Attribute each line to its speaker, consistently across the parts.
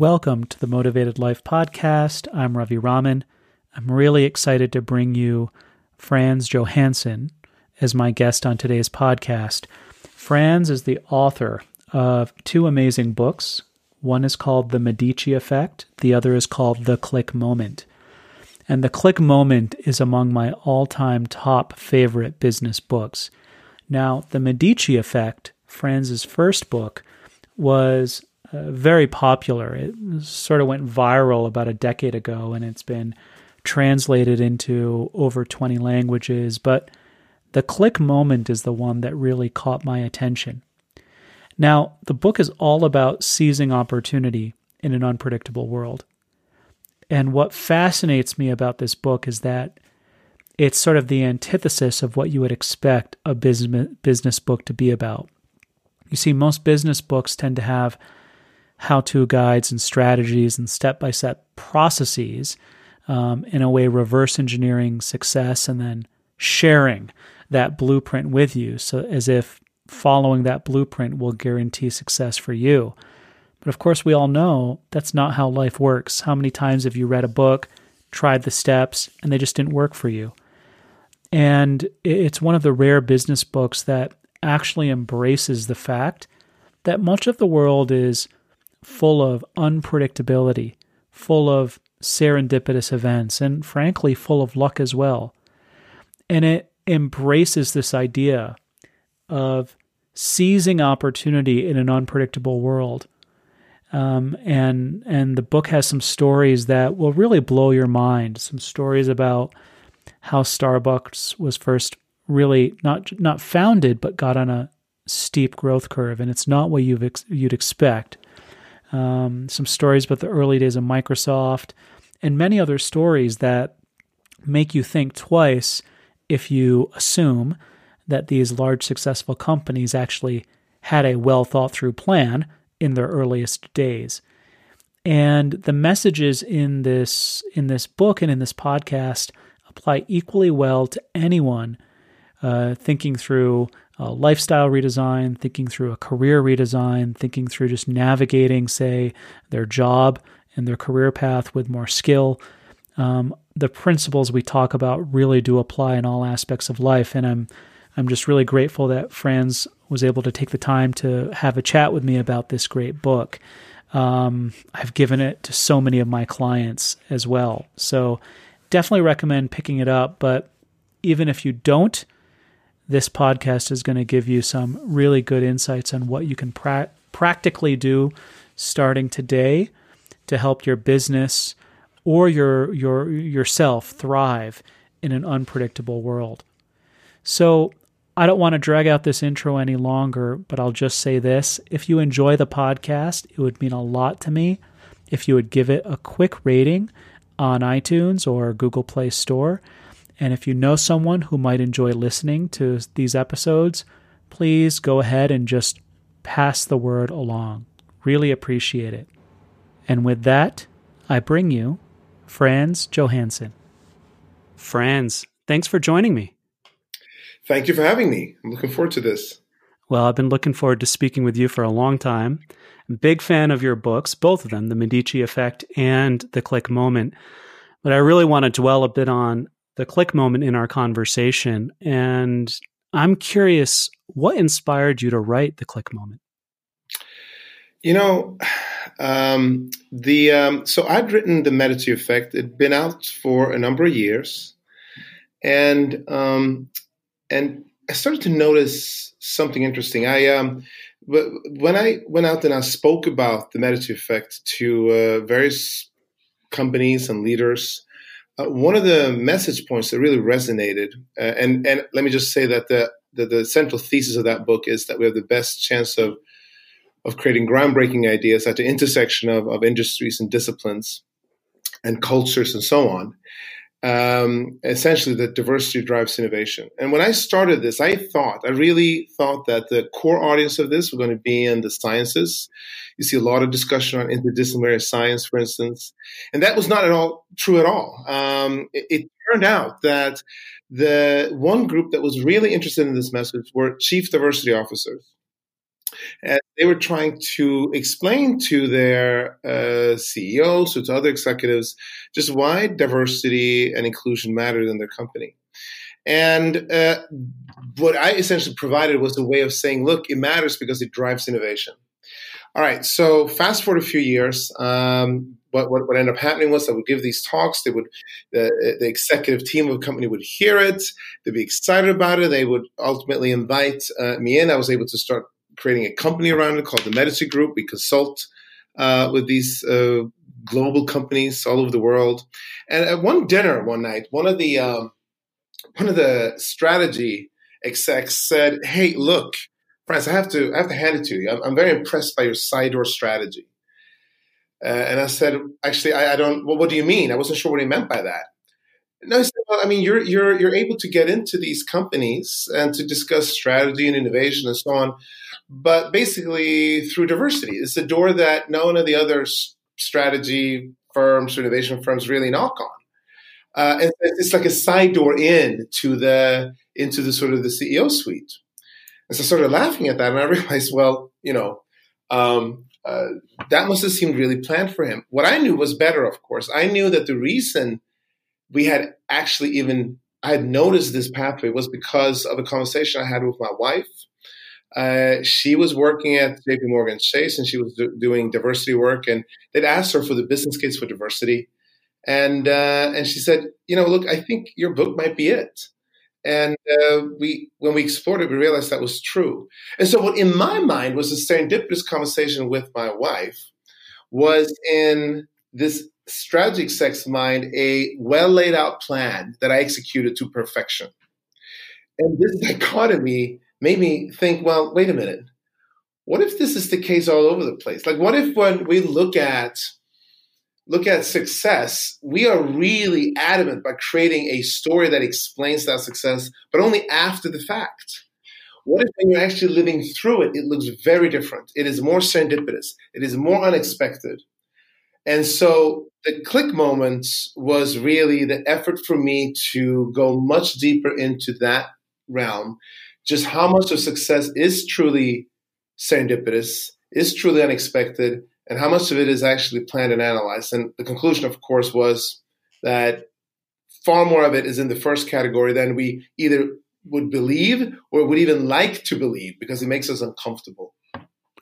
Speaker 1: Welcome to the Motivated Life podcast. I'm Ravi Raman. I'm really excited to bring you Frans Johansson as my guest on today's podcast. Frans is the author of two amazing books. One is called The Medici Effect, the other is called The Click Moment. And The Click Moment is among my all time top favorite business books. Now, The Medici Effect, Frans's first book, was uh, very popular. It sort of went viral about a decade ago, and it's been translated into over 20 languages. But the click moment is the one that really caught my attention. Now, the book is all about seizing opportunity in an unpredictable world. And what fascinates me about this book is that it's sort of the antithesis of what you would expect a business business book to be about. You see, most business books tend to have how to guides and strategies and step by step processes um, in a way reverse engineering success and then sharing that blueprint with you. So as if following that blueprint will guarantee success for you. But of course we all know that's not how life works. How many times have you read a book tried the steps and they just didn't work for you? And it's one of the rare business books that actually embraces the fact that much of the world is full of unpredictability, full of serendipitous events, and frankly, full of luck as well. And it embraces this idea of seizing opportunity in an unpredictable world. Um, and and the book has some stories that will really blow your mind. Some stories about how Starbucks was first really not not founded, but got on a steep growth curve, and it's not what you've ex- you'd expect um, some stories about the early days of Microsoft, and many other stories that make you think twice if you assume that these large successful companies actually had a well thought through plan in their earliest days. And the messages in this in this book and in this podcast apply equally well to anyone uh, thinking through a lifestyle redesign, thinking through a career redesign, thinking through just navigating, say, their job and their career path with more skill. Um, the principles we talk about really do apply in all aspects of life, and I'm I'm just really grateful that Frans was able to take the time to have a chat with me about this great book. Um, I've given it to so many of my clients as well, so definitely recommend picking it up. But even if you don't, this podcast is going to give you some really good insights on what you can pra- practically do starting today to help your business or your your yourself thrive in an unpredictable world. So, I don't want to drag out this intro any longer, but I'll just say this. If you enjoy the podcast, it would mean a lot to me if you would give it a quick rating on iTunes or Google Play Store. And if you know someone who might enjoy listening to these episodes, please go ahead and just pass the word along. Really appreciate it. And with that, I bring you Frans Johansson. Frans, thanks for joining me.
Speaker 2: Thank you for having me. I'm looking forward to this.
Speaker 1: Well, I've been looking forward to speaking with you for a long time. big fan of your books, both of them, The Medici Effect and The Click Moment. But I really want to dwell a bit on the click moment in our conversation. And I'm curious, what inspired you to write the click moment?
Speaker 2: You know, um, the um, so I'd written the Medici Effect. It'd been out for a number of years, and um, and I started to notice something interesting. I um, when I went out and I spoke about the Medici Effect to uh, various companies and leaders, uh, one of the message points that really resonated, uh, and and let me just say that the, the, the central thesis of that book is that we have the best chance of of creating groundbreaking ideas at the intersection of, of industries and disciplines and cultures and so on um, essentially that diversity drives innovation. And when I started this, I thought, I really thought that the core audience of this was going to be in the sciences. You see a lot of discussion on interdisciplinary science, for instance, and that was not at all true at all. Um, it, it turned out that the one group that was really interested in this message were chief diversity officers And they were trying to explain to their uh, CEOs, or to other executives, just why diversity and inclusion mattered in their company. And uh, what I essentially provided was a way of saying, look, it matters because it drives innovation. All right, so fast forward a few years. Um, what, what, what ended up happening was I would give these talks. They would the, the executive team of the company would hear it. They'd be excited about it. They would ultimately invite uh, me in. I was able to start creating a company around it called the Medici Group. We consult uh, with these uh, global companies all over the world. And at one dinner one night, one of the um, one of the strategy execs said, "Hey, look." Frans, I have to I have to hand it to you. I'm, I'm very impressed by your side door strategy. Uh, and I said, actually, I, I don't. Well, what do you mean? I wasn't sure what he meant by that. No, I mean, you're you're you're able to get into these companies and to discuss strategy and innovation and so on, but basically through diversity. It's a door that none of the other strategy firms or innovation firms really knock on. Uh, and it's like a side door in to the into the sort of the CEO suite. And so I started laughing at that, and I realized, well, you know, um, uh, that must have seemed really planned for him. What I knew was better, of course. I knew that the reason we had actually even I had noticed this pathway was because of a conversation I had with my wife. Uh, she was working at JP Morgan Chase and she was do- doing diversity work, and they'd asked her for the business case for diversity, and uh, and she said, you know, look, I think your book might be it. And uh, we, when we explored it, we realized that was true. And so, what in my mind was a serendipitous conversation with my wife was in this strategic sex mind a well laid out plan that I executed to perfection. And this dichotomy made me think, well, wait a minute. What if this is the case all over the place? Like, what if when we look at look at success, we are really adamant by creating a story that explains that success, but only after the fact. What if when you're actually living through it, it looks very different? It is more serendipitous, it is more unexpected. And so the click moment was really the effort for me to go much deeper into that realm, just how much of success is truly serendipitous, is truly unexpected, and how much of it is actually planned and analyzed. And the conclusion, of course, was that far more of it is in the first category than we either would believe or would even like to believe because it makes us uncomfortable.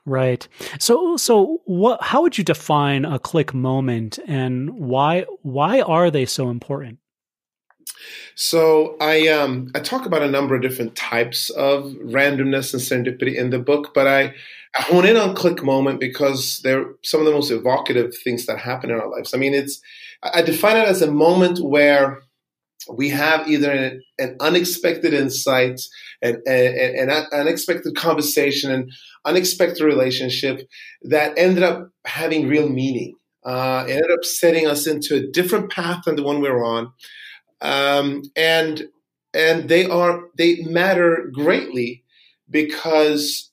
Speaker 1: Right. So so what how would you define a click moment and why why are they so important?
Speaker 2: So I um I talk about a number of different types of randomness and serendipity in the book, but I I hone in on click moment because they're some of the most evocative things that happen in our lives. I mean, it's I define it as a moment where we have either an, an unexpected insight, an, an, unexpected conversation, an unexpected relationship that ended up having real meaning. Uh, it ended up setting us into a different path than the one we we're on, um, and and they are they matter greatly because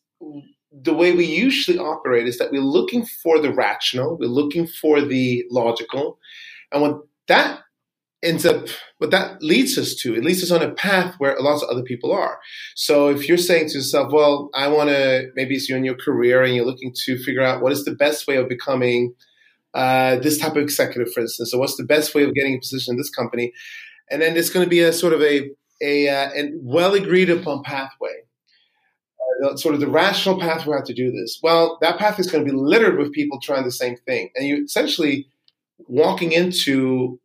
Speaker 2: the way we usually operate is that we're looking for the rational, we're looking for the logical, and what that ends up, what that leads us to, it leads us on a path where lots of other people are. So if you're saying to yourself, well, I want to, maybe it's you're in your career and you're looking to figure out what is the best way of becoming uh, this type of executive, for instance, so what's the best way of getting a position in this company, and then it's going to be a sort of a a, uh, a well agreed upon pathway sort of the rational path we have to do this. Well, that path is going to be littered with people trying the same thing, and you essentially walking into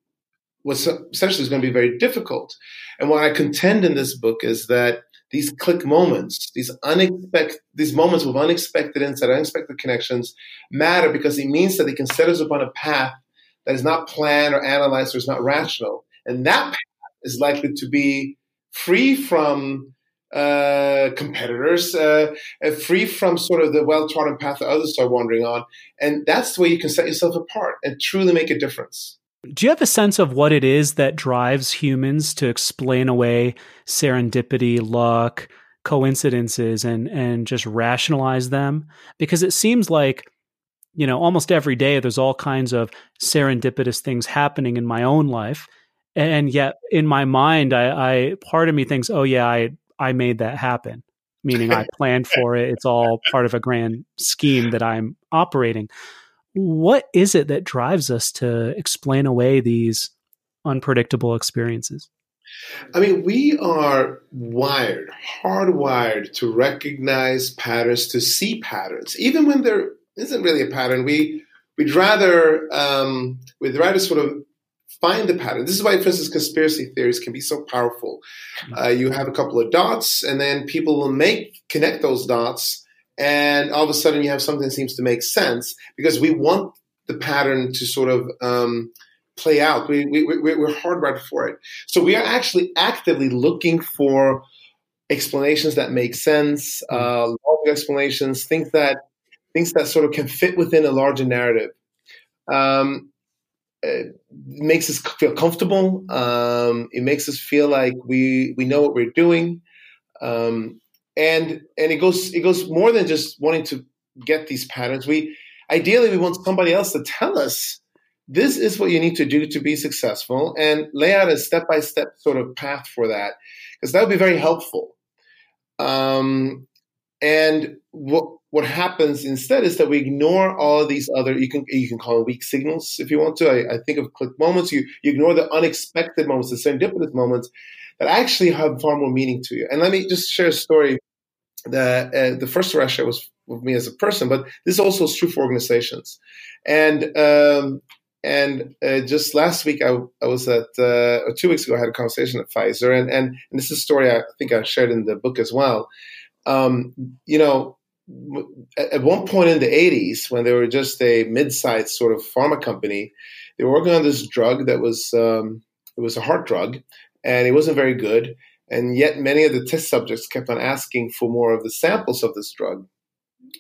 Speaker 2: what's essentially is going to be very difficult. And what I contend in this book is that these click moments, these unexpected, these moments with unexpected insight, unexpected connections, matter because it means that they can set us upon a path that is not planned or analyzed or is not rational, and that path is likely to be free from uh, competitors, uh, free from sort of the well trodden path that others are wandering on. And that's the way you can set yourself apart and truly make a difference.
Speaker 1: Do you have a sense of what it is that drives humans to explain away serendipity, luck, coincidences, and, and just rationalize them? Because it seems like, you know, almost every day there's all kinds of serendipitous things happening in my own life. And yet in my mind, I, I part of me thinks, oh, yeah, I I made that happen. meaning I planned for it. It's all part of a grand scheme that I'm operating. What is it that drives us to explain away these unpredictable experiences?
Speaker 2: I mean, we are wired, hardwired to recognize patterns, to see patterns, even when there isn't really a pattern. We we'd rather um, we'd rather sort of find the pattern. This is why, for instance, conspiracy theories can be so powerful. Mm-hmm. Uh, you have a couple of dots, and then people will make connect those dots, and all of a sudden you have something that seems to make sense because we want the pattern to sort of um, play out. We, we, we, we're hardwired for it. So we are actually actively looking for explanations that make sense, mm-hmm. uh, logical explanations, things that things that sort of can fit within a larger narrative. Um, it makes us feel comfortable. Um, it makes us feel like we we know what we're doing, um, and and it goes it goes more than just wanting to get these patterns. We ideally we want somebody else to tell us this is what you need to do to be successful, and lay out a step by step sort of path for that, because that would be very helpful. Um, and what what happens instead is that we ignore all of these other you can you can call them weak signals if you want to. I, I think of click moments. You you ignore the unexpected moments, the serendipitous moments that actually have far more meaning to you. And let me just share a story. That uh, the first Russia was with me as a person, but this also is true for organizations. And um, and uh, just last week, I, I was at, uh, or two weeks ago, I had a conversation at Pfizer, and, and, and this is a story I think I shared in the book as well. Um, you know, at one point in the 80s, when they were just a mid-sized sort of pharma company, they were working on this drug that was um, it was a heart drug, and it wasn't very good. And yet, many of the test subjects kept on asking for more of the samples of this drug,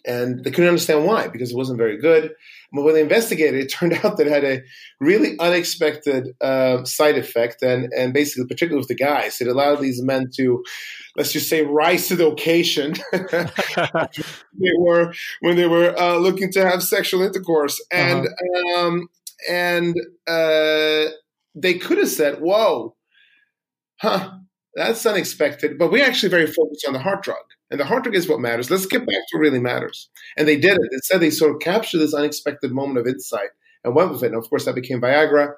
Speaker 2: and they couldn't understand why because it wasn't very good. But when they investigated, it turned out that it had a really unexpected uh, side effect, and and basically, particularly with the guys, it allowed these men to, let's just say, rise to the occasion. they were when they were uh, looking to have sexual intercourse, and uh-huh. um, and uh, they could have said, "Whoa, huh." That's unexpected, but we're actually very focused on the heart drug. And the heart drug is what matters. Let's get back to what really matters. And they did it. Instead, they sort of captured this unexpected moment of insight and went with it. And of course, that became Viagra,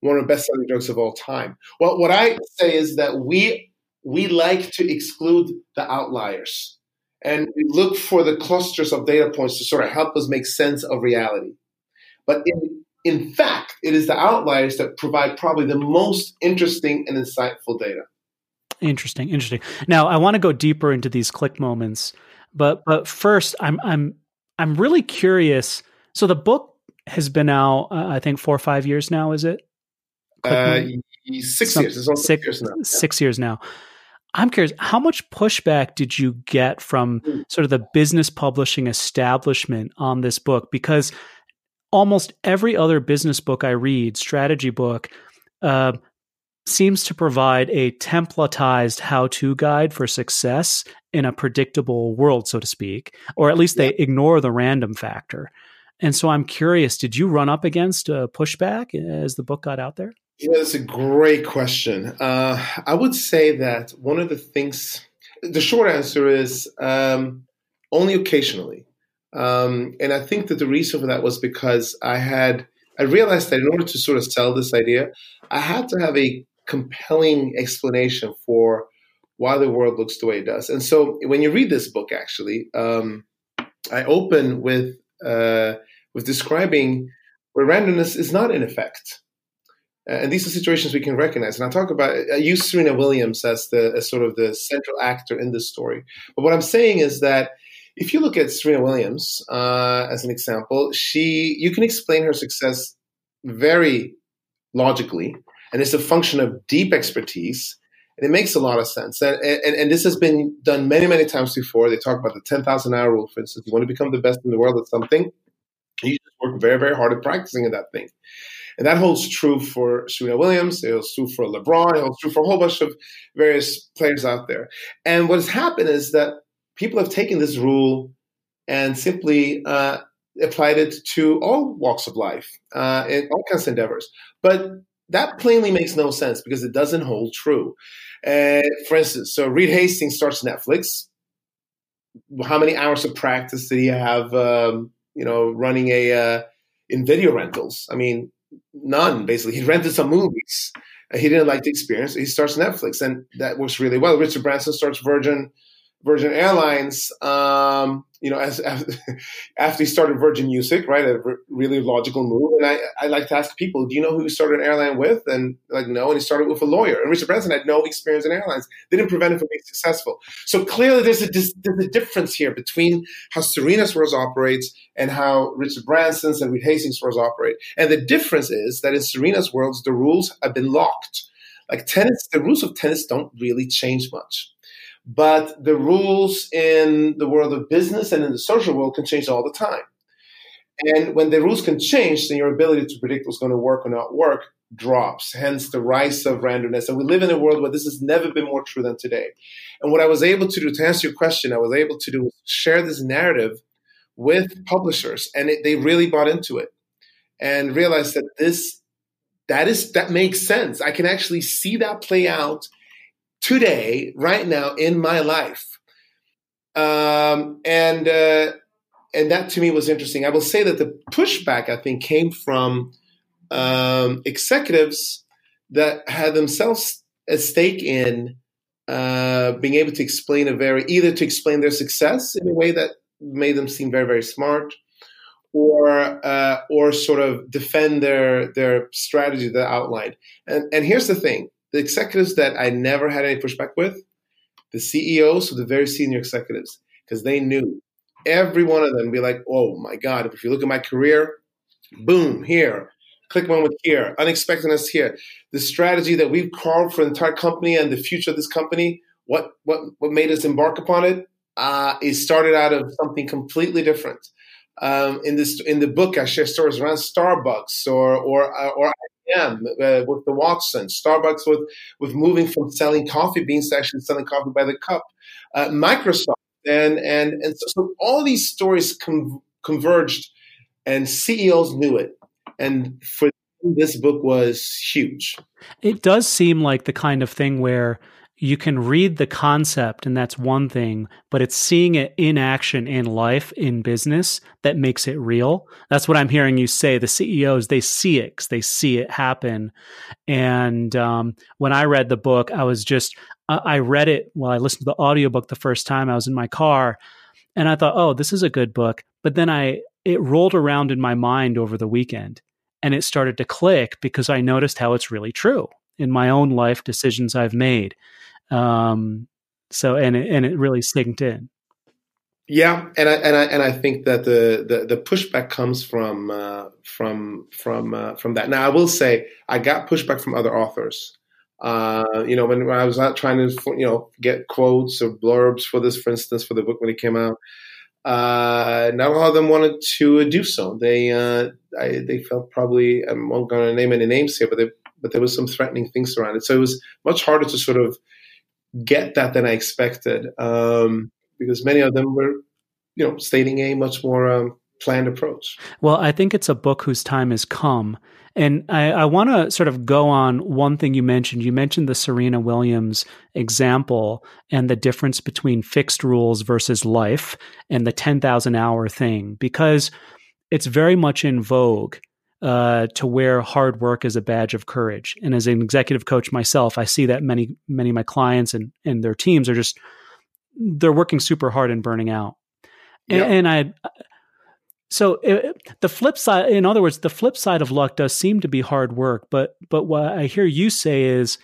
Speaker 2: one of the best selling drugs of all time. Well, what I say is that we we like to exclude the outliers. And we look for the clusters of data points to sort of help us make sense of reality. But in, in fact, it is the outliers that provide probably the most interesting and insightful data.
Speaker 1: Interesting, interesting. Now, I want to go deeper into these click moments, but but first, I'm I'm I'm really curious. So the book has been out, uh, I think, four or five years now. Is it?
Speaker 2: Uh, six Some, years. It's six, years now.
Speaker 1: Six years now. I'm curious, how much pushback did you get from hmm. sort of the business publishing establishment on this book? Because almost every other business book I read, strategy book, uh, seems to provide a templatized how to guide for success in a predictable world, so to speak, or at least they yeah. ignore the random factor. And so I'm curious, did you run up against a pushback as the book got out there?
Speaker 2: Yeah, that's a great question. Uh, I would say that one of the things, the short answer is um, only occasionally. Um, and I think that the reason for that was because I had, I realized that in order to sort of sell this idea, I had to have a compelling explanation for why the world looks the way it does. And so when you read this book, actually, um, I open with uh, with describing where randomness is not in effect. Uh, and these are situations we can recognize. And I talk about, I use Serena Williams as the as sort of the central actor in this story. But what I'm saying is that if you look at Serena Williams uh, as an example, she you can explain her success very logically and it's a function of deep expertise. And it makes a lot of sense. And, and, and this has been done many, many times before. They talk about the 10,000 hour rule, for instance. You want to become the best in the world at something, you just work very, very hard at practicing at that thing. And that holds true for Serena Williams. It holds true for LeBron. It holds true for a whole bunch of various players out there. And what has happened is that people have taken this rule and simply uh, applied it to all walks of life, uh, in all kinds of endeavors. But that plainly makes no sense because it doesn't hold true. Uh, for instance, so Reed Hastings starts Netflix. how many hours of practice did he have? Um, you know, running a uh, in video rentals. I mean, none basically. He rented some movies. He didn't like the experience. He starts Netflix, and that works really well. Richard Branson starts Virgin Virgin Airlines, um, you know, as, as, after he started Virgin Music, right, a really logical move. And I, I like to ask people, do you know who he started an airline with? And like, no. And he started with a lawyer. And Richard Branson had no experience in airlines. They didn't prevent him from being successful. So clearly, there's a there's a difference here between how Serena Swerves operates and how Richard Branson's and Reed Hastings Swerves operate. And the difference is that in Serena's worlds, the rules have been locked. Like tennis, the rules of tennis don't really change much. But the rules in the world of business and in the social world can change all the time. And when the rules can change, then your ability to predict what's going to work or not work drops, hence the rise of randomness. And we live in a world where this has never been more true than today. And what I was able to do, to answer your question, I was able to do share this narrative with publishers, and it, they really bought into it and realized that this that is that makes sense. I can actually see that play out today, right now in my life. Um, and uh, and that to me was interesting. I will say that the pushback I think came from um, executives that had themselves a stake in uh, being able to explain a very either to explain their success in a way that made them seem very very smart, or uh, or sort of defend their their strategy that outlined. And and here's the thing: the executives that I never had any pushback with, the CEOs, so the very senior executives, because they knew every one of them be like, oh my God, if you look at my career, boom, here, click one with here, unexpectedness here. The strategy that we've carved for the entire company and the future of this company, what what what made us embark upon it? Uh, it started out of something completely different. Um, in this in the book, I share stories around Starbucks or or uh, or IBM uh, with the Watson, Starbucks with with moving from selling coffee beans to actually selling coffee by the cup, uh, Microsoft, and and and so, so all these stories converged, and CEOs knew it, and for this book was huge.
Speaker 1: It does seem like the kind of thing where you can read the concept and that's one thing but it's seeing it in action in life in business that makes it real. That's what i'm hearing you say. The ceos they see it they see it happen. And um, when i read the book i was just i read it while i listened to the audiobook the first time. I was in my car and i thought oh this is a good book. But then i it rolled around in my mind over the weekend and it started to click because i noticed how it's really true in my own life decisions i've made um, so and it, and it really sinked in.
Speaker 2: Yeah, and I and I and I think that the the, the pushback comes from uh, from from uh, from that. Now I will say I got pushback from other authors. Uh, you know, when, when, I was out trying to you know get quotes or blurbs for this, for instance, for the book when it came out, uh, not all of them wanted to do so. They uh, I, they felt probably I'm not going to name any names here, but they, but there was some threatening things around it. So it was much harder to sort of get that than I expected um, because many of them were, you know, stating a much more um, planned approach.
Speaker 1: Well, I think it's a book whose time has come. And I, I want to sort of go on one thing you mentioned. You mentioned the Serena Williams example and the difference between fixed rules versus life and the 10,000 hour thing, because it's very much in vogue uh, to wear hard work as a badge of courage. And as an executive coach myself, I see that many many of my clients and and their teams are just they're working super hard and burning out. And, yep. and I so it, the flip side, in other words, the flip side of luck does seem to be hard work. But but what I hear you say is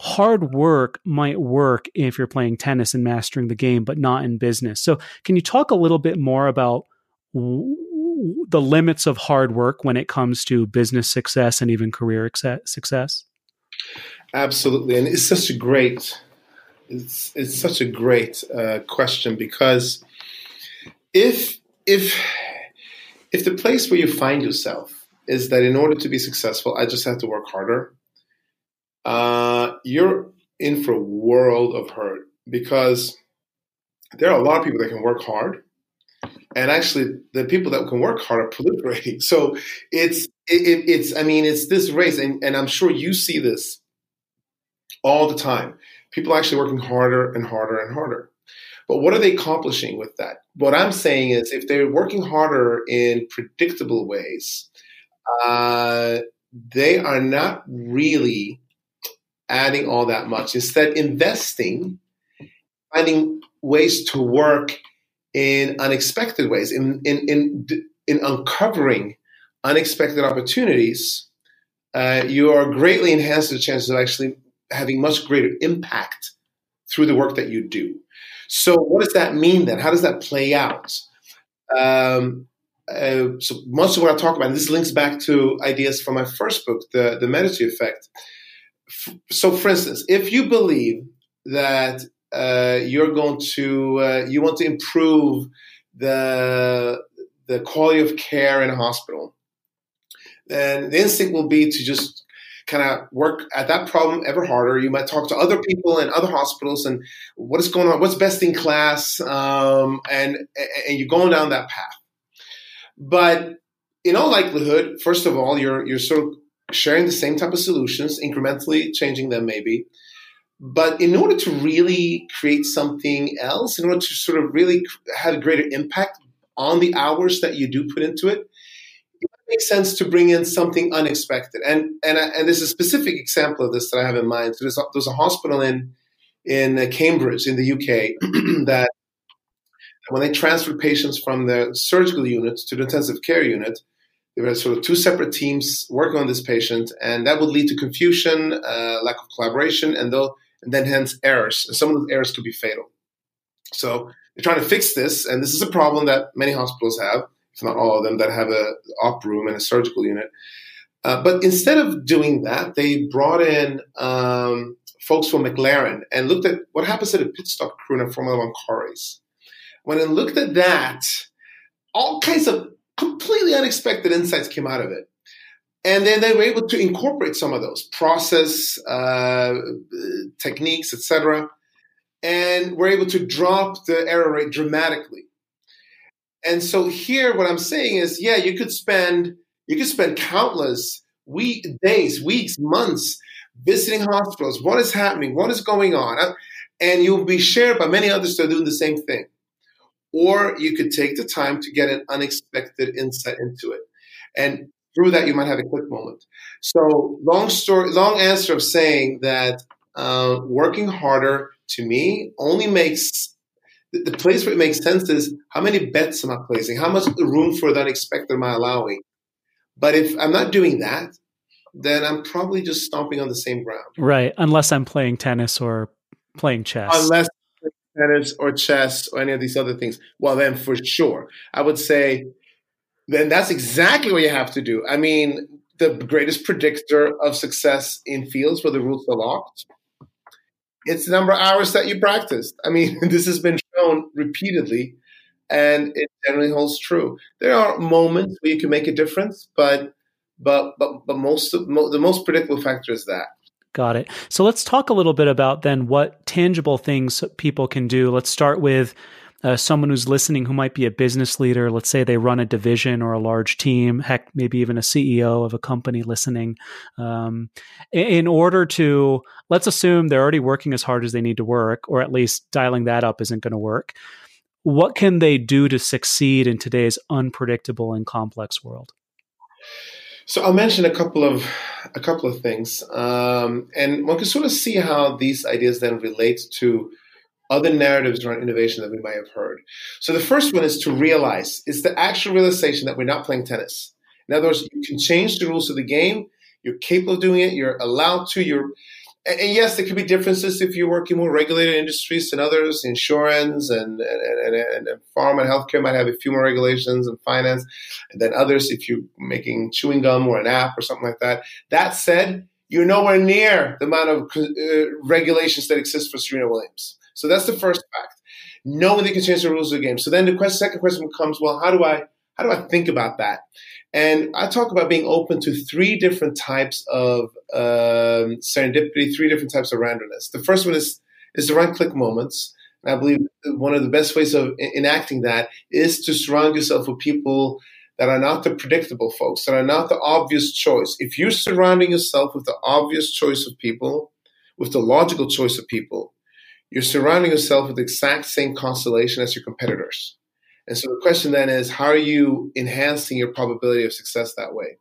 Speaker 1: hard work might work if you're playing tennis and mastering the game, but not in business. So can you talk a little bit more about the limits of hard work when it comes to business success and even career success?
Speaker 2: Absolutely, and it's such a great it's it's such a great uh, question because if if if the place where you find yourself is that in order to be successful, I just have to work harder, uh, you're in for a world of hurt because there are a lot of people that can work hard and actually the people that can work hard are proliferating. So it's it, it's I mean it's this race, and, and I'm sure you see this all the time. People are actually working harder and harder and harder. But what are they accomplishing with that? What I'm saying is if they're working harder in predictable ways, uh, they are not really adding all that much. Instead, investing, finding ways to work in unexpected ways, in in in, in uncovering unexpected opportunities, uh, you are greatly enhancing the chances of actually having much greater impact through the work that you do. So, what does that mean then? How does that play out? Um, uh, so, most of what I talk about, and this links back to ideas from my first book, the the Medici Effect. F- so, for instance, if you believe that uh, you're going to uh, you want to improve the the quality of care in a hospital, then the instinct will be to just kind of work at that problem ever harder. You might talk to other people in other hospitals and what is going on, what's best in class, um, and and you're going down that path. But in all likelihood, first of all, you're you're sort of sharing the same type of solutions, incrementally changing them, maybe. But in order to really create something else, in order to sort of really have a greater impact on the hours that you do put into it, it makes sense to bring in something unexpected. And and and there's a specific example of this that I have in mind. So there's a, there's a hospital in in Cambridge in the UK that when they transferred patients from the surgical unit to the intensive care unit, there were sort of two separate teams working on this patient, and that would lead to confusion, uh, lack of collaboration, and though and then hence errors. And some of those errors could be fatal. So they're trying to fix this, and this is a problem that many hospitals have, if not all of them, that have a op room and a surgical unit. Uh, but instead of doing that, they brought in um, folks from McLaren and looked at what happens to the pit stop crew in a Formula One car race. When I looked at that, all kinds of completely unexpected insights came out of it. And then they were able to incorporate some of those process uh, techniques, etc., and we're able to drop the error rate dramatically. And so here, what I'm saying is, yeah, you could spend you could spend countless week, days, weeks, months visiting hospitals. What is happening? What is going on? Uh, and you'll be shared by many others that are doing the same thing. Or you could take the time to get an unexpected insight into it. And through that, you might have a click moment. So, long story, long answer of saying that uh, working harder to me only makes the, the, place where it makes sense is how many bets am I placing? How much room for the unexpected am I allowing? But if I'm not doing that, then I'm probably just stomping on the same ground.
Speaker 1: Right. Unless I'm playing tennis or playing chess.
Speaker 2: Unless tennis or chess or any of these other things. Well, then for sure, I would say then that's exactly what you have to do. I mean, the greatest predictor of success in fields where the rules are locked, it's the number of hours that you practiced. I mean, this has been shown repeatedly, and it generally holds true. There are moments where you can make a difference, but but but but most of, mo- the most predictable factor is that.
Speaker 1: Got it. So let's talk a little bit about then what tangible things people can do. Let's start with uh, someone who's listening who might be a business leader, let's say they run a division or a large team, heck, maybe even a CEO of a company listening, um, in order to, let's assume they're already working as hard as they need to work, or at least dialing that up isn't going to work. What can they do to succeed in today's unpredictable and complex world?
Speaker 2: So I'll mention a couple of a couple of things, um, and one can sort of see how these ideas then relate to other narratives around innovation that we might have heard. So the first one is to realize it's the actual realization that we're not playing tennis. In other words, you can change the rules of the game. You're capable of doing it. You're allowed to. You're and, and yes, there could be differences if you work in more regulated industries than others. Insurance and and, and, and farm and healthcare might have a few more regulations and finance than others. If you're making chewing gum or an app or something like that. That said, you're nowhere near the amount of uh, regulations that exist for Serena Williams. So that's the first fact. Knowing they can change the rules of the game. So then the question, second question becomes, well, how do I how do I think about that? And I talk about being open to three different types of um, serendipity, three different types of randomness. The first one is is the right click moments. And I believe one of the best ways of enacting that is to surround yourself with people that are not the predictable folks, that are not the obvious choice. If you're surrounding yourself with the obvious choice of people, with the logical choice of people, you're surrounding yourself with the exact same constellation as your competitors. And so the question then is, how are you enhancing your probability of success that way?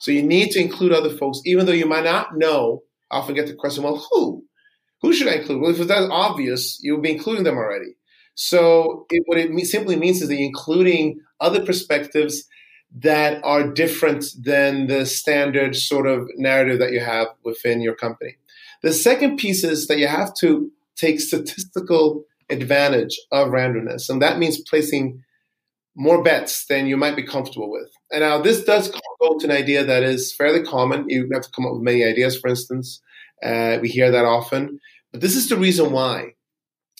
Speaker 2: So you need to include other folks, even though you might not know. I often get the question, well, who? Who should I include? Well, if that's obvious, you'll be including them already. So it, what it simply means is that you're including other perspectives that are different than the standard sort of narrative that you have within your company. The second piece is that you have to take statistical advantage of randomness, and that means placing more bets than you might be comfortable with. And now this does go to an idea that is fairly common. You have to come up with many ideas, for instance. Uh, we hear that often. But this is the reason why.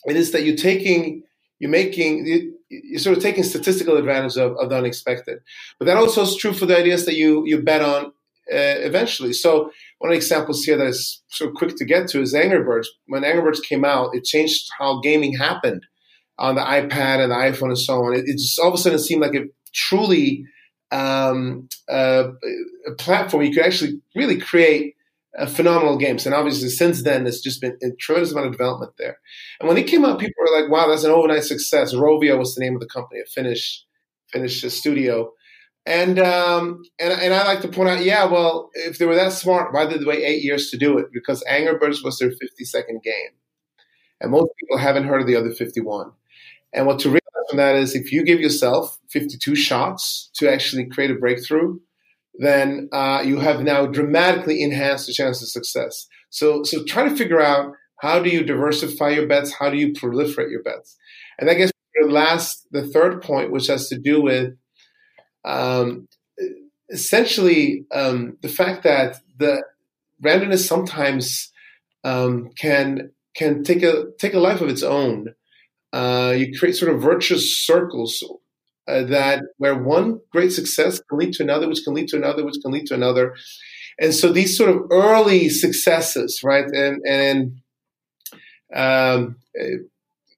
Speaker 2: It is that you're taking, you're making, you're sort of taking statistical advantage of, of the unexpected. But that also is true for the ideas that you, you bet on uh, eventually. So one of the examples here that is so quick to get to is Angry Birds. When Angry Birds came out, it changed how gaming happened on the iPad and the iPhone and so on. It, it just all of a sudden seemed like a truly um, uh, a platform you could actually really create uh, phenomenal games. And obviously, since then, there's just been a tremendous amount of development there. And when it came out, people were like, "Wow, that's an overnight success." Rovio was the name of the company, a Finnish Finnish studio. And um, and and I like to point out, yeah, well, if they were that smart, why did they wait eight years to do it? Because Angry Birds was their 50 second game, and most people haven't heard of the other 51. And what to realize from that is if you give yourself 52 shots to actually create a breakthrough, then uh, you have now dramatically enhanced the chance of success. So, so try to figure out how do you diversify your bets? How do you proliferate your bets? And I guess the last, the third point, which has to do with um, essentially um, the fact that the randomness sometimes um, can can take a take a life of its own uh, you create sort of virtuous circles uh, that where one great success can lead to another, which can lead to another, which can lead to another. And so these sort of early successes, right, and and um,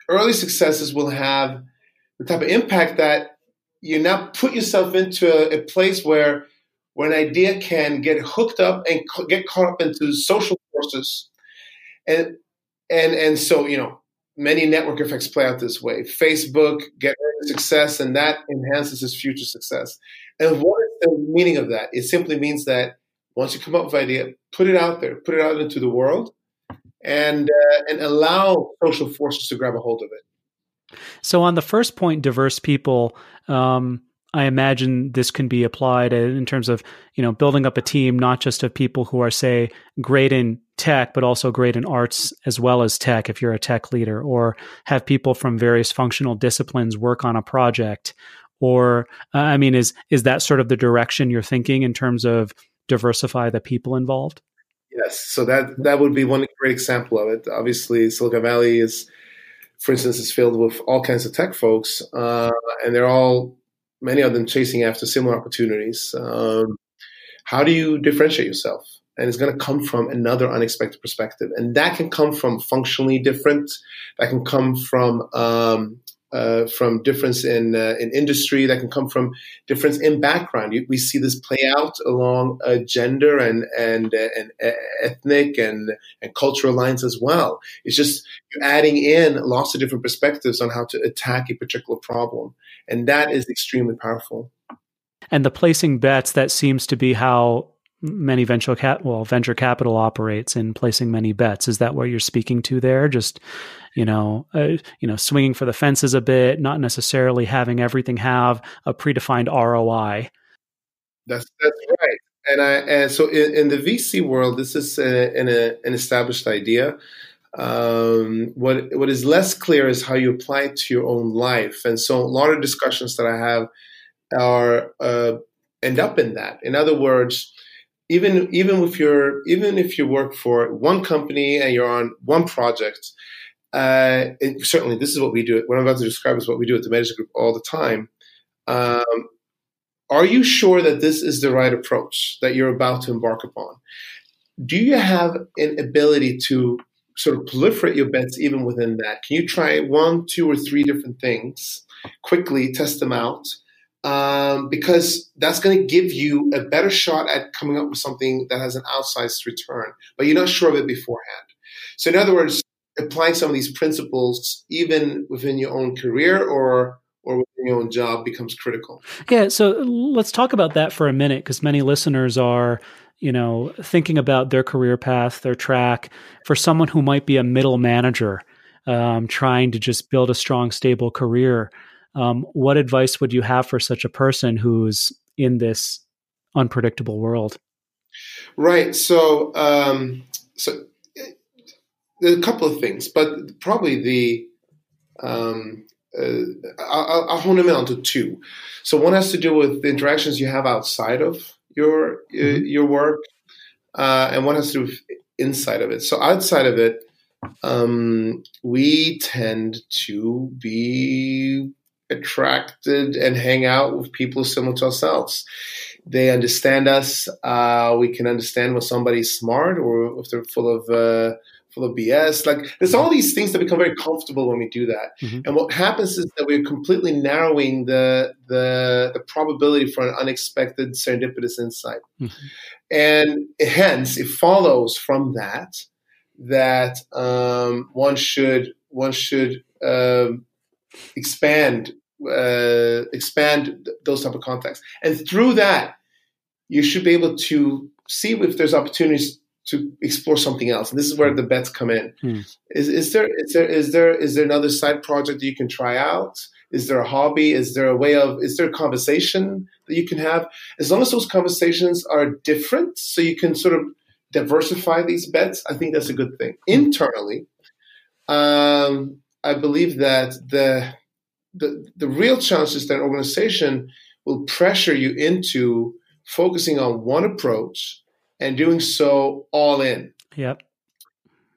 Speaker 2: early successes will have the type of impact that you now put yourself into a, a place where where an idea can get hooked up and get caught up into social forces, and and and so you know many network effects play out this way. Facebook get success, and that enhances his future success. And what is the meaning of that? It simply means that once you come up with an idea, put it out there, put it out into the world, and uh, and allow social forces to grab a hold of it.
Speaker 1: So, on the first point, diverse people. Um, I imagine this can be applied in terms of you know building up a team not just of people who are say great in tech but also great in arts as well as tech if you're a tech leader or have people from various functional disciplines work on a project or uh, I mean is is that sort of the direction you're thinking in terms of diversify the people involved?
Speaker 2: Yes, so that that would be one great example of it. Obviously, Silicon Valley is, for instance, is filled with all kinds of tech folks, uh, and they're all many of them chasing after similar opportunities. Um, how do you differentiate yourself? And it's going to come from another unexpected perspective, and that can come from functionally different. That can come from um, uh, from difference in uh, in industry. That can come from difference in background. We see this play out along uh, gender and and uh, and uh, ethnic and and cultural lines as well. It's just you're adding in lots of different perspectives on how to attack a particular problem. And that is extremely powerful.
Speaker 1: And the placing bets, that seems to be how many venture cap well venture capital operates in placing many bets is that what you're speaking to there just you know uh, you know swinging for the fences a bit not necessarily having everything have a predefined ROI
Speaker 2: that's that's right. And I and so in, in the VC world this is a, an, a, an established idea. Um, what what is less clear is how you apply it to your own life, and so a lot of discussions that I have are uh, end up in that. In other words, even even if you're even if you work for one company and you're on one project, uh, certainly this is what we do. What I'm about to describe is what we do at the Medici Group all the time. Um, are you sure that this is the right approach that you're about to embark upon? Do you have an ability to sort of proliferate your bets even within that. Can you try one, two, or three different things quickly, test them out? Um, because that's going to give you a better shot at coming up with something that has an outsized return, but you're not sure of it beforehand. So, in other words, applying some of these principles even within your own career or or within your own job becomes critical.
Speaker 1: Yeah, so let's talk about that for a minute because many listeners are, you know, thinking about their career path, their track. For someone who might be a middle manager, um, trying to just build a strong, stable career, um, what advice would you have for such a person who's in this unpredictable world?
Speaker 2: Right. So, um, so a couple of things, but probably the um, uh, I'll, I'll, hone them in onto two. So one has to do with the interactions you have outside of your uh, mm-hmm. your work, uh, and one has to do with inside of it. So outside of it, um, we tend to be attracted and hang out with people similar to ourselves. They understand us. Uh, we can understand when somebody's smart or if they're full of uh, full of BS. Like there's all these things that become very comfortable when we do that. Mm-hmm. And what happens is that we're completely narrowing the the, the probability for an unexpected serendipitous insight. Mm-hmm. And hence it follows from that that um, one should one should um, expand uh, expand those type of contexts. And through that, you should be able to see if there's opportunities to explore something else. And this is where hmm. the bets come in. Hmm. Is, is there is there is there is there another side project that you can try out? Is there a hobby? Is there a way of is there a conversation that you can have? As long as those conversations are different, so you can sort of diversify these bets, I think that's a good thing. Hmm. Internally, um, I believe that the the, the real challenge is that an organization will pressure you into focusing on one approach and doing so all in.
Speaker 1: Yep.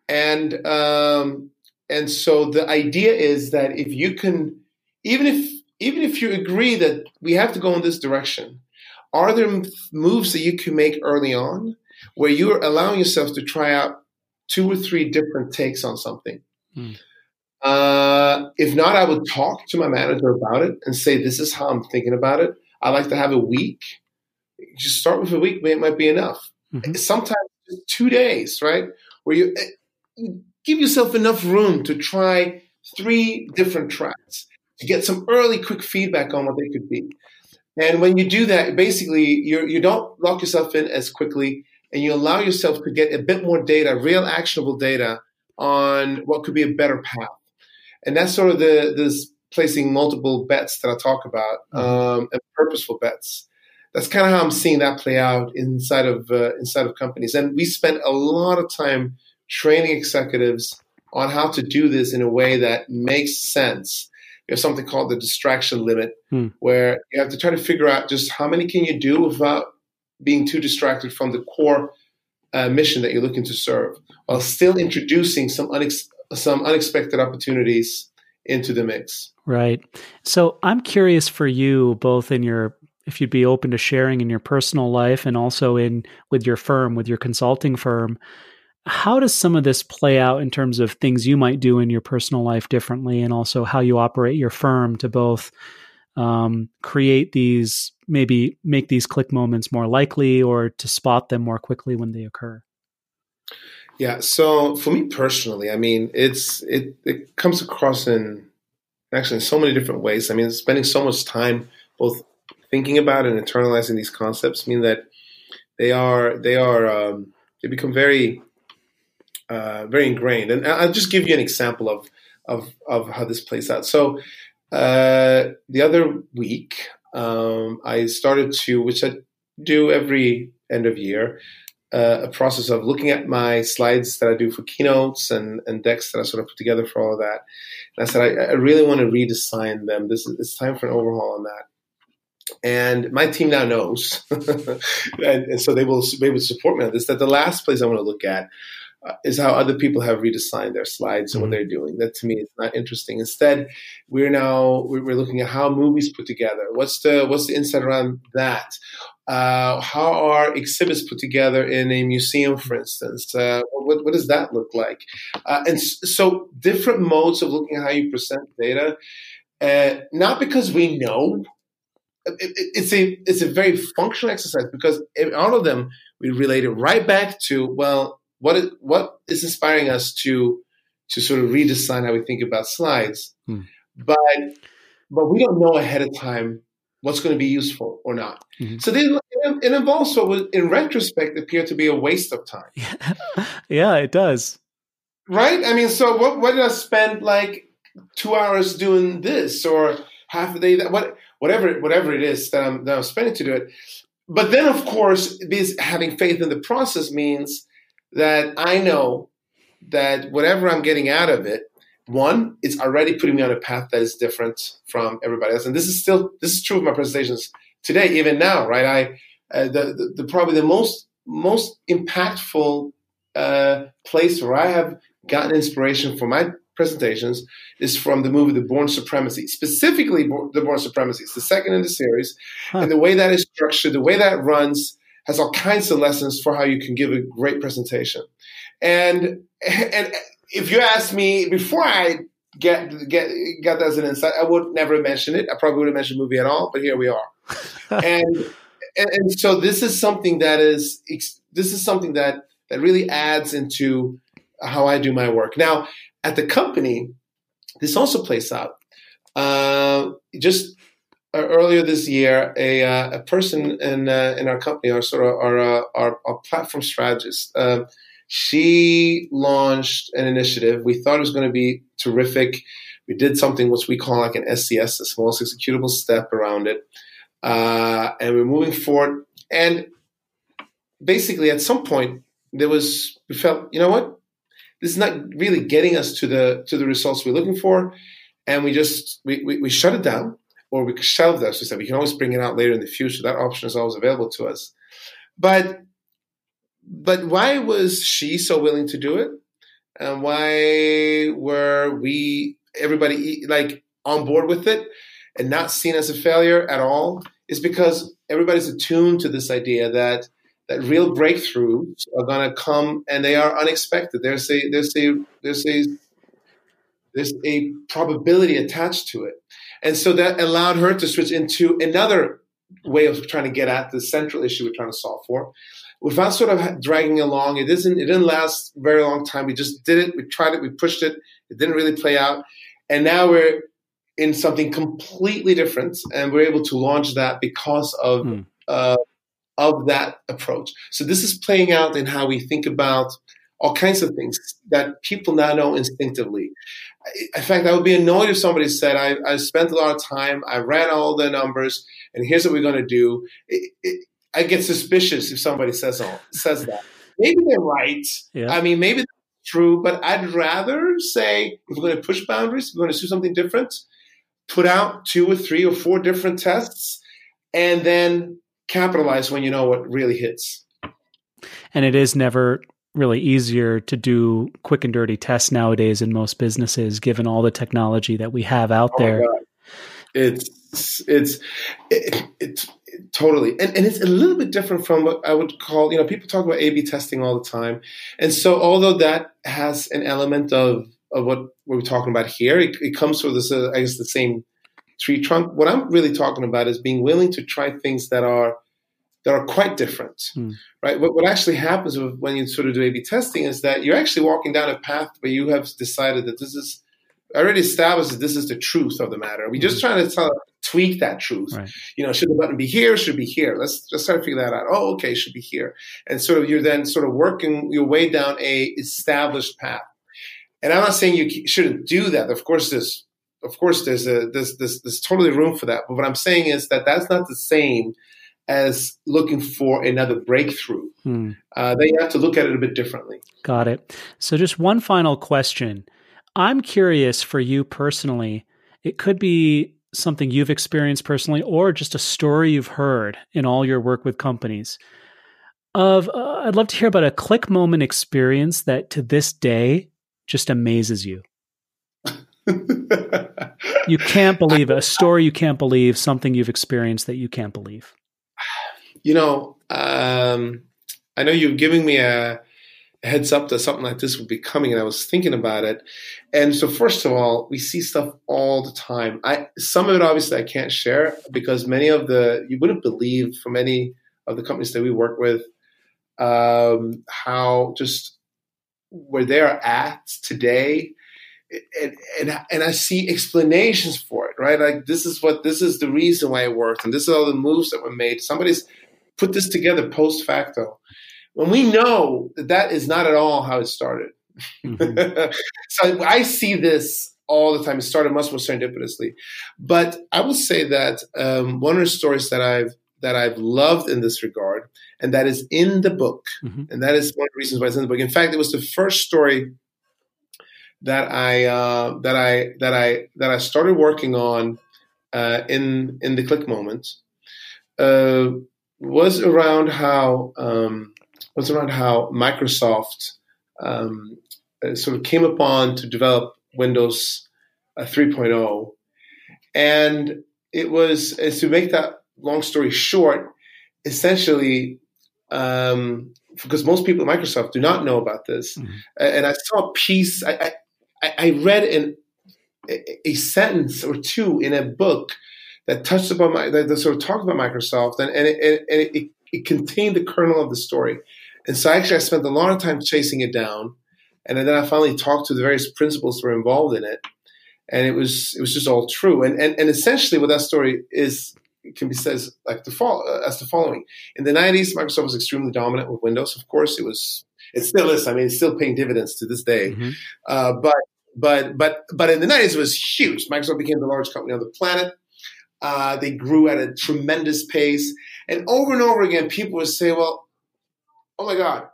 Speaker 2: And um, and so the idea is that if you can, even if even if you agree that we have to go in this direction, are there moves that you can make early on where you are allowing yourself to try out two or three different takes on something? Mm. Uh, if not, I would talk to my manager about it and say, this is how I'm thinking about it. I like to have a week. Just start with a week, it might be enough. Mm-hmm. Sometimes two days, right? Where you eh, give yourself enough room to try three different tracks to get some early quick feedback on what they could be. And when you do that, basically you you don't lock yourself in as quickly and you allow yourself to get a bit more data, real actionable data on what could be a better path and that's sort of the this placing multiple bets that I talk about, mm-hmm. um, and purposeful bets. That's kind of how I'm seeing that play out inside of uh, inside of companies. And we spent a lot of time training executives on how to do this in a way that makes sense. We have something called the distraction limit, hmm. where you have to try to figure out just how many can you do without being too distracted from the core uh, mission that you're looking to serve, while still introducing some unex- some unexpected opportunities into the mix.
Speaker 1: Right. So I'm curious for you, both in your if you'd be open to sharing in your personal life and also in with your firm, with your consulting firm, how does some of this play out in terms of things you might do in your personal life differently, and also how you operate your firm to both um, create these, maybe make these click moments more likely, or to spot them more quickly when they occur?
Speaker 2: Yeah. So for me personally, I mean, it's it it comes across in actually in so many different ways. I mean, spending so much time both thinking about and internalizing these concepts mean that they are they are um, they become very uh, very ingrained. And I'll just give you an example of of of how this plays out. So uh, the other week, um, I started to, which I do every end of year, uh, a process of looking at my slides that I do for keynotes and, and decks that I sort of put together for all of that. And I said, I, I really want to redesign them. This is it's time for an overhaul on that. And my team now knows, and, and, so they will able to support me on this. That the last place I want to look at uh, is how other people have redesigned their slides and mm-hmm. what they're doing. That to me is not interesting. Instead, we're now we're looking at how movies put together. What's the what's the insight around that? Uh, how are exhibits put together in a museum, for instance? Uh, what, what, does that look like? Uh, and so, different modes of looking at how you present data, uh, not because we know. It, it, it's a it's a very functional exercise because all of them we relate it right back to well what is, what is inspiring us to to sort of redesign how we think about slides.
Speaker 1: Hmm.
Speaker 2: But but we don't know ahead of time what's going to be useful or not.
Speaker 1: Mhm.
Speaker 2: So they, it involves what would, in retrospect, appear to be a waste of time,
Speaker 1: yeah, it does.
Speaker 2: right? I mean, so what, what did I spend like two hours doing this or half a day that what whatever whatever it is that I'm that I'm spending to do it. But then, of course, this having faith in the process means that I know that whatever I'm getting out of it, one, it's already putting me on a path that is different from everybody else. And this is still this is true of my presentations today, even now, right? I uh, the, the, the probably the most most impactful uh, place where I have gotten inspiration for my presentations is from the movie The Bourne Supremacy, specifically The Bourne Supremacy. It's the second in the series,
Speaker 1: Huh.
Speaker 2: and the way that is structured, the way that runs, has all kinds of lessons for how you can give a great presentation. And and if you ask me before I get get got that as an insight, I would never mention it. I probably wouldn't mention the movie at all, but here we are. and, and and so this is something that is this is something that that really adds into how I do my work. Now at the company, this also plays out. Uh, just uh, earlier this year, a, uh, a person in uh, in our company, our sort of our uh, our, our platform strategist, uh, she launched an initiative. We thought it was going to be terrific. We did something which we call like an SCS, a smallest executable step around it, and we're moving forward. And basically, at some point, there was we felt, you know what, this is not really getting us to the to the results we're looking for, and we just we, we, we shut it down or we shelved this. We said we can always bring it out later in the future. That option is always available to us. But but why was she so willing to do it? And why were we everybody like on board with it and not seen as a failure at all? Is because everybody's attuned to this idea that that real breakthroughs are going to come and they are unexpected. There's a there's a there's a there's a probability attached to it, and so that allowed her to switch into another way of trying to get at the central issue we're trying to solve for, without sort of dragging along. It isn't it didn't last very long time. We just did it. We tried it. We pushed it. It didn't really play out, and now we're in something completely different, and we're able to launch that because of.
Speaker 1: Hmm.
Speaker 2: Uh, of that approach. So this is playing out in how we think about all kinds of things that people now know instinctively. In fact, I would be annoyed if somebody said, I, I spent a lot of time, I ran all the numbers, and here's what we're going to do. It, it, I get suspicious if somebody says, oh, says that. Maybe they're right.
Speaker 1: Yeah.
Speaker 2: I mean, maybe that's true, but I'd rather say if we're going to push boundaries, if we're going to do something different, put out two or three or four different tests, and then capitalize when you know what really hits.
Speaker 1: And it is never really easier to do quick and dirty tests nowadays in most businesses, given all the technology that we have out
Speaker 2: Oh
Speaker 1: there.
Speaker 2: It's it's it, it's totally and, and it's a little bit different from what I would call you know people talk about A/B testing all the time, and so although that has an element of of what we're talking about here, it, it comes with this uh, I guess the same tree trunk. What I'm really talking about is being willing to try things that are that are quite different,
Speaker 1: Hmm.
Speaker 2: right? What, what actually happens with- when you sort of do A/B testing is that you're actually walking down a path where you have decided that this is already established that this is the truth of the matter. We're just trying to tell, tweak that truth.
Speaker 1: Right.
Speaker 2: You know, should the button be here? Should it be here? Let's just try to figure that out. Oh, okay, it should be here. And sort of you're then sort of working your way down a established path. And I'm not saying you shouldn't do that. Of course, there's of course there's a there's there's, there's totally room for that. But what I'm saying is that that's not the same as looking for another breakthrough.
Speaker 1: Hmm.
Speaker 2: Uh, they have to look at it a bit differently.
Speaker 1: Got it. So, just one final question. I'm curious for you personally. It could be something you've experienced personally, or just a story you've heard in all your work with companies. Of, uh, I'd love to hear about a click moment experience that to this day just amazes you. You can't believe it. A story you can't believe, something you've experienced that you can't believe.
Speaker 2: you know, um, I know you're giving me a, heads up that something like this would be coming, and I was thinking about it. And so, first of all, we see stuff all the time. I some of it obviously I can't share because many of the you wouldn't believe from any of the companies that we work with um, how just where they're at today and, and and I see explanations for it, right? Like this is what this is the reason why it worked, and this is all the moves that were made. Somebody's put this together post facto. When we know that that is not at all how it started. Mm-hmm. so I see this all the time. It started much more serendipitously, but I will say that um, one of the stories that I've that I've loved in this regard, and that is in the book, mm-hmm. and that is one of the reasons why it's in the book. In fact, it was the first story that I uh, that I that I that I started working on uh, in in the click moments uh, was around how um, was around how Microsoft um, uh, sort of came upon to develop Windows uh, 3.0, and it was to make that long story short, essentially. Um, because most people at Microsoft do not know about this, mm-hmm. and I saw a piece. I, I, I read a, sentence or two in a book that touched upon my that, that sort of talked about Microsoft, and and, it, and it, it, contained the kernel of the story. And so actually, I spent a lot of time chasing it down, and then I finally talked to the various principals who were involved in it, and it was it was just all true. And and, and essentially, what that story is can be said as like the follow, as the following: in the '90s, Microsoft was extremely dominant with Windows. Of course, it was it still is. I mean, it's still paying dividends to this day. Mm-hmm. Uh, but but but but in the 90s it was huge. Microsoft became the largest company on the planet. Uh, they grew at a tremendous pace, and over and over again, people would say, "Well, oh my God,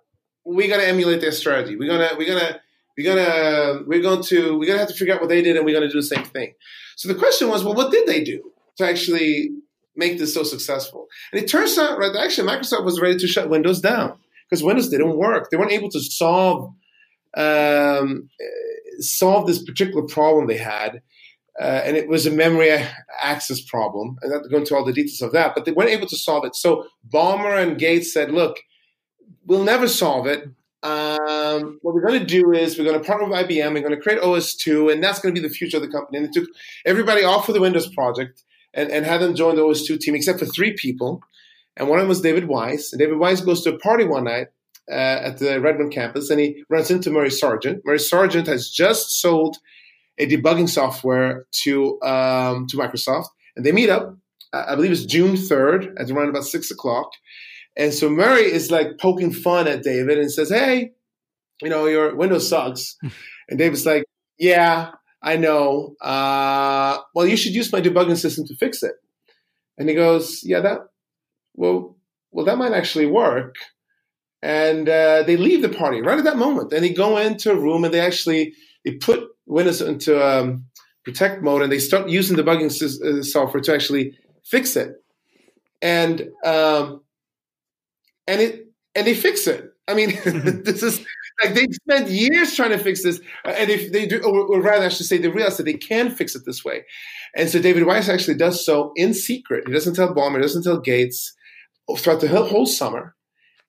Speaker 2: we got to emulate their strategy. We're gonna we're gonna we're gonna we're going to we're gonna have to figure out what they did, and we're gonna do the same thing." So the question was, well, what did they do to actually make this so successful? And it turns out, right, actually, Microsoft was ready to shut Windows down because Windows didn't work. They weren't able to solve um, solve this particular problem they had. Uh, and it was a memory access problem. I'm not going into all the details of that, but they weren't able to solve it. So Ballmer and Gates said, look, we'll never solve it. Um, what we're going to do is we're going to partner with IBM. We're going to create OS2, and that's going to be the future of the company. And they took everybody off of the Windows project and, and had them join the OS2 team, except for three people. And one of them was David Weise. And David Weise goes to a party one night at the Redmond campus, and he runs into Murray Sargent. Murray Sargent has just sold a debugging software to um, to Microsoft, and they meet up. I believe it's June third at around about six o'clock. And so Murray is like poking fun at David and says, "Hey, you know your Windows sucks," and David's like, "Yeah, I know. Uh, well, you should use my debugging system to fix it." And he goes, "Yeah, that well, well, that might actually work." And uh, they leave the party right at that moment. And they go into a room and they actually they put Windows into um, protect mode and they start using debugging uh, software to actually fix it. And um, and it and they fix it. I mean, this is like they spent years trying to fix this, and if they do, or, rather, I should say, they realize that they can fix it this way. And so David Weise actually does so in secret. He doesn't tell Ballmer, he doesn't tell Gates throughout the whole summer.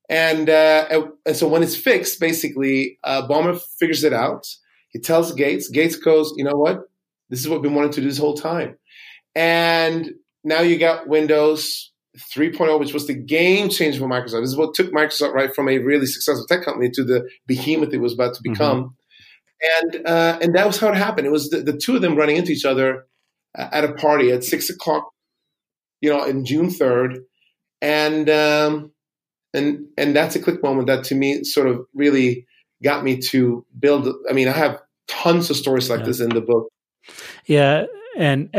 Speaker 2: And, uh, and so when it's fixed, basically, uh, Ballmer figures it out. He tells Gates. Gates goes, you know what? This is what we've been wanting to do this whole time. And now you got Windows 3.0, which was the game changer for Microsoft. This is what took Microsoft right from a really successful tech company to the behemoth it was about to mm-hmm. become. Mm-hmm. And uh, and that was how it happened. It was the, the two of them running into each other uh, at a party at six o'clock, you know, in June third, and um, and and that's a click moment that to me sort of really got me to build i mean i have tons of stories like yeah. this in the book.
Speaker 1: Yeah and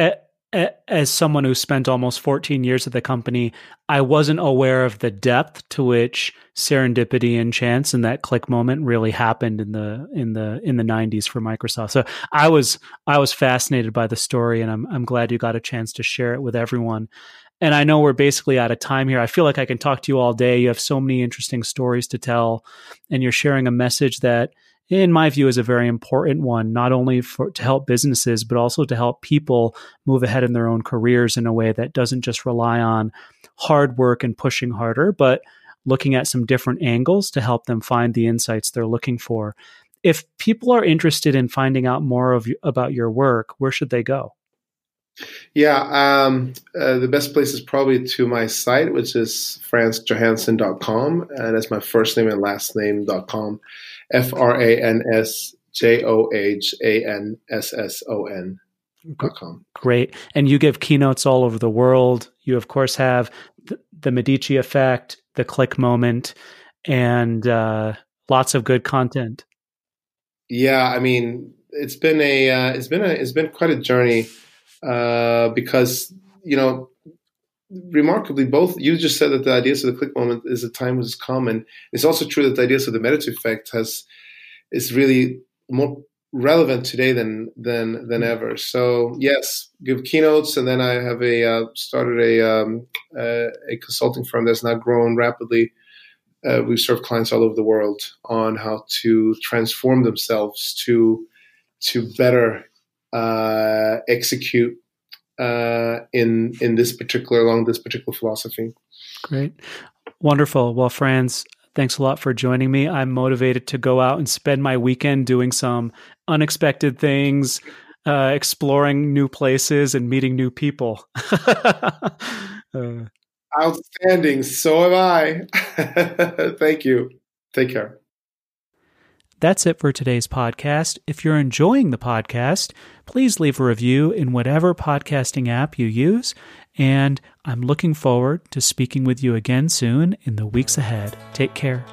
Speaker 1: as someone who spent almost 14 years at the company i wasn't aware of the depth to which serendipity and chance and that click moment really happened in the in the in the 90s for microsoft. So i was i was fascinated by the story and i'm i'm glad you got a chance to share it with everyone and I know we're basically out of time here. I feel like I can talk to you all day. You have so many interesting stories to tell, and you're sharing a message that, in my view, is a very important one, not only for to help businesses, but also to help people move ahead in their own careers in a way that doesn't just rely on hard work and pushing harder, but looking at some different angles to help them find the insights they're looking for. If people are interested in finding out more of about your work, where should they go?
Speaker 2: Yeah, um, uh, the best place is probably to my site, which is fransjohansson.com, and that's my first name and last name.com. F R A N S J O H A N S S O N.
Speaker 1: Great. And you give keynotes all over the world. You, of course, have the Medici effect, the click moment, and uh, lots of good content.
Speaker 2: Yeah, I mean, it's been a uh, it's been a it's been quite a journey uh, because you know remarkably both you just said that the ideas of the click moment is a time has come and it's also true that the ideas of the Medici effect has is really more relevant today than than than mm-hmm. ever. So yes give keynotes and then i have a uh, started a um, uh, a consulting firm that's now grown rapidly. Uh, we serve clients all over the world on how to transform themselves to to better uh, execute uh, in in this particular along this particular philosophy.
Speaker 1: Great, wonderful. Well, Frans, thanks a lot for joining me. I'm motivated to go out and spend my weekend doing some unexpected things, uh, exploring new places, and meeting new people.
Speaker 2: uh, Outstanding. So am I. Thank you. Take care.
Speaker 1: That's it for today's podcast. If you're enjoying the podcast, please leave a review in whatever podcasting app you use. And I'm looking forward to speaking with you again soon in the weeks ahead. Take care.